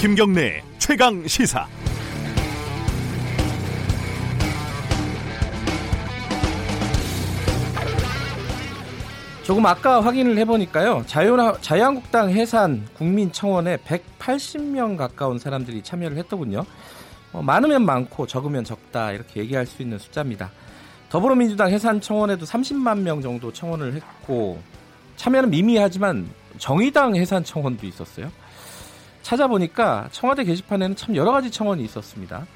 김경래 최강 시사. 조금 아까 확인을 해보니까요. 자유나, 자유한국당 해산 국민청원에 180명 가까운 사람들이 참여를 했더군요. 어, 많으면 많고 적으면 적다 이렇게 얘기할 수 있는 숫자입니다. 더불어민주당 해산 청원에도 30만 명 정도 청원을 했고 참여는 미미하지만 정의당 해산 청원도 있었어요. 찾아보니까 청와대 게시판에는 참 여러 가지 청원이 있었습니다.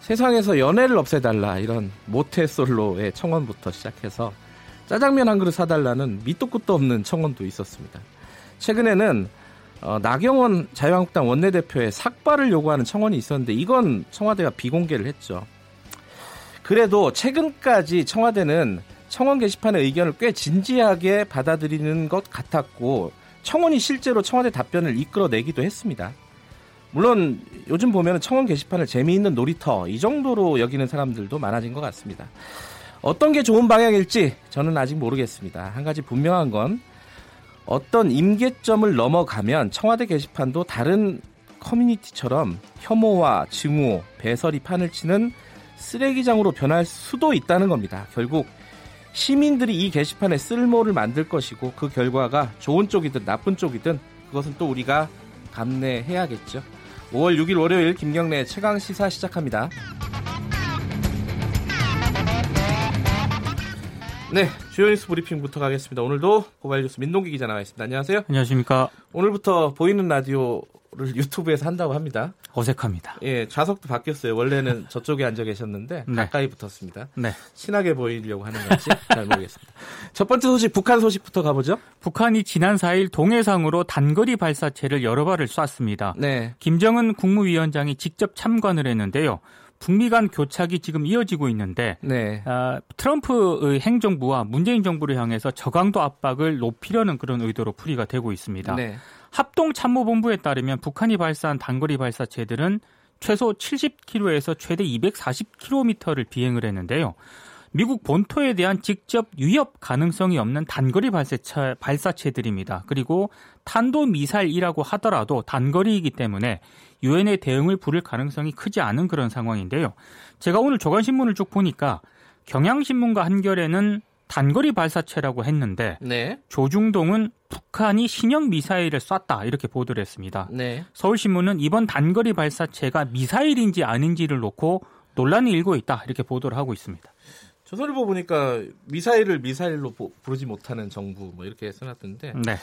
세상에서 연애를 없애달라 이런 모태솔로의 청원부터 시작해서 짜장면 한 그릇 사달라는 밑도 끝도 없는 청원도 있었습니다. 최근에는 어, 나경원 자유한국당 원내대표의 삭발을 요구하는 청원이 있었는데 이건 청와대가 비공개를 했죠. 그래도 최근까지 청와대는 청원 게시판의 의견을 꽤 진지하게 받아들이는 것 같았고 청원이 실제로 청와대 답변을 이끌어내기도 했습니다. 물론 요즘 보면 청원 게시판을 재미있는 놀이터 이 정도로 여기는 사람들도 많아진 것 같습니다. 어떤 게 좋은 방향일지 저는 아직 모르겠습니다. 한 가지 분명한 건 어떤 임계점을 넘어가면 청와대 게시판도 다른 커뮤니티처럼 혐오와 증오, 배설이 판을 치는 쓰레기장으로 변할 수도 있다는 겁니다. 결국 시민들이 이 게시판에 쓸모를 만들 것이고 그 결과가 좋은 쪽이든 나쁜 쪽이든 그것은 또 우리가 감내해야겠죠. 5월 6일 월요일 김경래 최강 시사 시작합니다. 네, 주요 뉴스 브리핑부터 가겠습니다. 오늘도 고발 뉴스 민동기 기자 나와 있습니다. 안녕하세요. 안녕하십니까. 오늘부터 보이는 라디오 를 유튜브에서 한다고 합니다. 어색합니다. 예, 좌석도 바뀌었어요. 원래는 저쪽에 앉아 계셨는데 네. 가까이 붙었습니다. 네. 친하게 보이려고 하는 건지 잘 모르겠습니다. 첫 번째 소식 북한 소식부터 가보죠. 북한이 지난 4일 동해상으로 단거리 발사체를 여러 발을 쐈습니다. 네. 김정은 국무위원장이 직접 참관을 했는데요. 북미 간 교착이 지금 이어지고 있는데 네. 어, 트럼프의 행정부와 문재인 정부를 향해서 저강도 압박을 높이려는 그런 의도로 풀이가 되고 있습니다. 네. 합동참모본부에 따르면 북한이 발사한 단거리 발사체들은 최소 70km에서 최대 240km를 비행을 했는데요. 미국 본토에 대한 직접 위협 가능성이 없는 단거리 발사체, 발사체들입니다. 그리고 탄도 미사일이라고 하더라도 단거리이기 때문에 유엔의 대응을 부를 가능성이 크지 않은 그런 상황인데요. 제가 오늘 조간신문을 쭉 보니까 경향신문과 한겨레는 단거리 발사체라고 했는데 네. 조중동은 북한이 신형 미사일을 쐈다 이렇게 보도를 했습니다. 네. 서울신문은 이번 단거리 발사체가 미사일인지 아닌지를 놓고 논란이 일고 있다 이렇게 보도를 하고 있습니다. 조선일보 보니까 미사일을 미사일로 보, 부르지 못하는 정부 뭐 이렇게 써놨던데 네.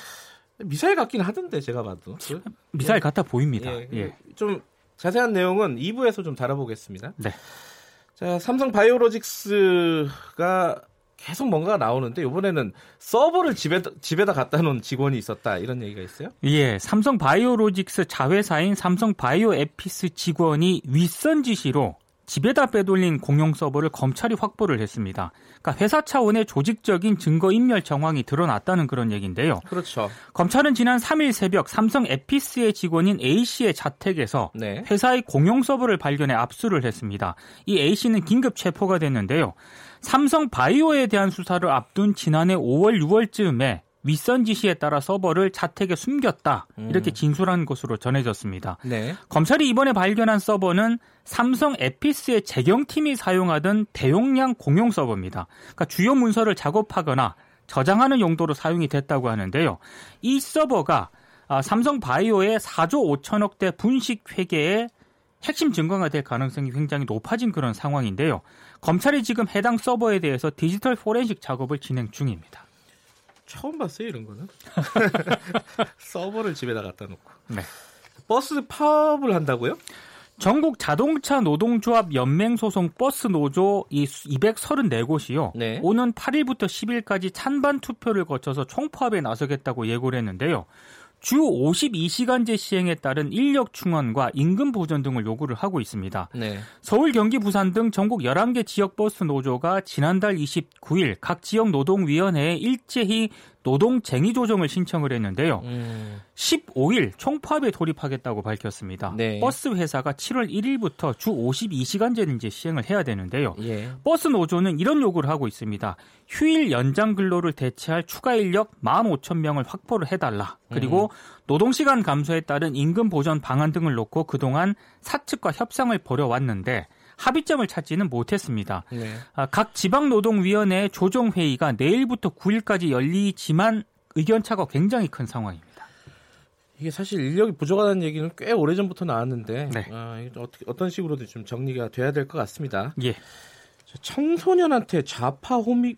미사일 같긴 하던데 제가 봐도 그, 미사일 예. 같아 보입니다. 예, 예. 좀 자세한 내용은 2부에서 좀 다뤄보겠습니다. 네. 자 삼성 바이오로직스가 계속 뭔가가 나오는데 이번에는 서버를 집에 집에다 갖다 놓은 직원이 있었다 이런 얘기가 있어요? 예, 삼성 바이오로직스 자회사인 삼성 바이오에피스 직원이 윗선 지시로 집에다 빼돌린 공용 서버를 검찰이 확보를 했습니다. 그러니까 회사 차원의 조직적인 증거 인멸 정황이 드러났다는 그런 얘기인데요. 그렇죠. 검찰은 지난 3일 새벽 삼성 에피스의 직원인 A 씨의 자택에서 네. 회사의 공용 서버를 발견해 압수를 했습니다. 이 A 씨는 긴급 체포가 됐는데요. 삼성 바이오에 대한 수사를 앞둔 지난해 5월 6월쯤에 윗선 지시에 따라 서버를 자택에 숨겼다 이렇게 음. 진술한 것으로 전해졌습니다. 네. 검찰이 이번에 발견한 서버는 삼성 에피스의 재경팀이 사용하던 대용량 공용 서버입니다. 그러니까 주요 문서를 작업하거나 저장하는 용도로 사용이 됐다고 하는데요. 이 서버가 아, 삼성 바이오의 4조 5천억 대 분식 회계의 핵심 증거가 될 가능성이 굉장히 높아진 그런 상황인데요. 검찰이 지금 해당 서버에 대해서 디지털 포렌식 작업을 진행 중입니다. 처음 봤어요 이런 거는 서버를 집에다 갖다 놓고 네. 버스 파업을 한다고요? 전국 자동차 노동조합 연맹 소속 버스 노조 이 234곳이요. 네. 오는 8일부터 10일까지 찬반 투표를 거쳐서 총파업에 나서겠다고 예고를 했는데요. 주 52시간제 시행에 따른 인력 충원과 임금 보전 등을 요구를 하고 있습니다. 네. 서울, 경기, 부산 등 전국 11개 지역 버스 노조가 지난달 29일 각 지역 노동위원회에 일제히 노동쟁의 조정을 신청을 했는데요. 음. 15일 총파업에 돌입하겠다고 밝혔습니다. 네. 버스 회사가 7월 1일부터 주 52시간제는 이제 시행을 해야 되는데요. 예. 버스 노조는 이런 요구를 하고 있습니다. 휴일 연장 근로를 대체할 추가 인력 15,000명을 확보를 해달라. 그리고 음. 노동시간 감소에 따른 임금 보전 방안 등을 놓고 그동안 사측과 협상을 벌여왔는데 합의점을 찾지는 못했습니다. 네. 아, 각 지방노동위원회 조정회의가 내일부터 9일까지 열리지만 의견차가 굉장히 큰 상황입니다. 이게 사실 인력이 부족하다는 얘기는 꽤 오래전부터 나왔는데 네. 아, 어떻게 어떤 식으로든 좀 정리가 돼야 될 것 같습니다. 예. 청소년한테 좌파 홍위,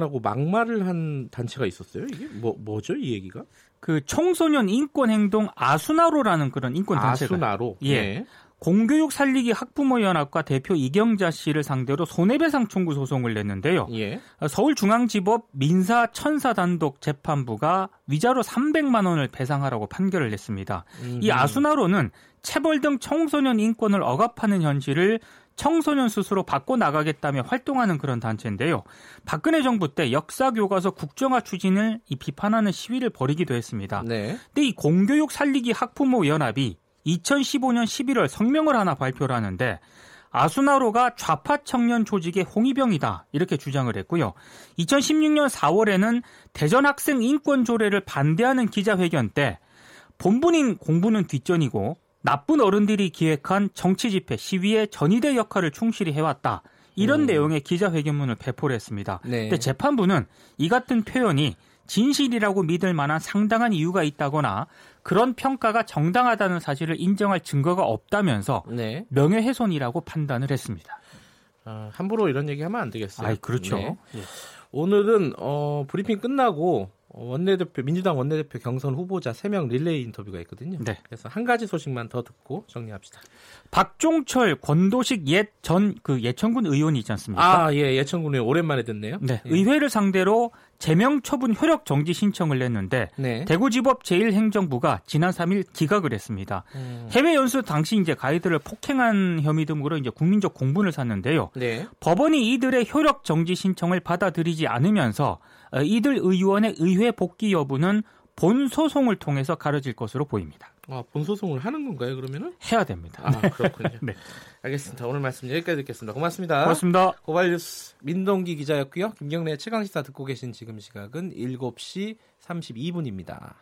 하고 막말을 한 단체가 있었어요. 이게 뭐 뭐죠 이 얘기가? 그 청소년 인권 행동 아수나로라는 그런 인권 단체가 아수나로. 예. 네. 공교육 살리기 학부모 연합과 대표 이경자 씨를 상대로 손해배상 청구 소송을 냈는데요. 예. 서울중앙지법 민사 천사 단독 재판부가 위자료 300만 원을 배상하라고 판결을 냈습니다. 음. 이 아수나로는 체벌 등 청소년 인권을 억압하는 현실을 청소년 스스로 바꿔 나가겠다며 활동하는 그런 단체인데요. 박근혜 정부 때 역사 교과서 국정화 추진을 이 비판하는 시위를 벌이기도 했습니다. 네. 근데 이 공교육 살리기 학부모 연합이 2015년 11월 성명을 하나 발표를 하는데 아수나로가 좌파 청년 조직의 홍위병이다 이렇게 주장을 했고요. 2016년 4월에는 대전 학생 인권 조례를 반대하는 기자회견 때 본분인 공부는 뒷전이고 나쁜 어른들이 기획한 정치 집회 시위의 전위대 역할을 충실히 해왔다. 이런 음. 내용의 기자회견문을 배포를 했습니다. 네. 근데 재판부는 이 같은 표현이 진실이라고 믿을 만한 상당한 이유가 있다거나 그런 평가가 정당하다는 사실을 인정할 증거가 없다면서 네. 명예훼손이라고 판단을 했습니다. 어, 함부로 이런 얘기하면 안 되겠어요. 아, 그렇죠. 네. 예. 오늘은 어, 브리핑 끝나고 원내대표 민주당 원내대표 경선 후보자 3명 릴레이 인터뷰가 있거든요. 네. 그래서 한 가지 소식만 더 듣고 정리합시다. 박종철 권도식 옛 전 그 예천군 의원이 있지 않습니까? 아, 예. 예천군 의원 오랜만에 듣네요. 네. 예. 의회를 상대로 제명 처분 효력 정지 신청을 냈는데 네. 대구지법 제1행정부가 지난 3일 기각을 했습니다. 음. 해외 연수 당시 이제 가이드를 폭행한 혐의 등으로 이제 국민적 공분을 샀는데요. 네. 법원이 이들의 효력 정지 신청을 받아들이지 않으면서 어, 이들 의원의 의회 복귀 여부는 본 소송을 통해서 가려질 것으로 보입니다. 아, 본 소송을 하는 건가요, 그러면은? 해야 됩니다. 아, 그렇군요. 네. 알겠습니다. 오늘 말씀 여기까지 듣겠습니다. 고맙습니다. 고맙습니다. 고발 뉴스 민동기 기자였고요. 김경래 최강 시사 듣고 계신 지금 시각은 7시 32분입니다.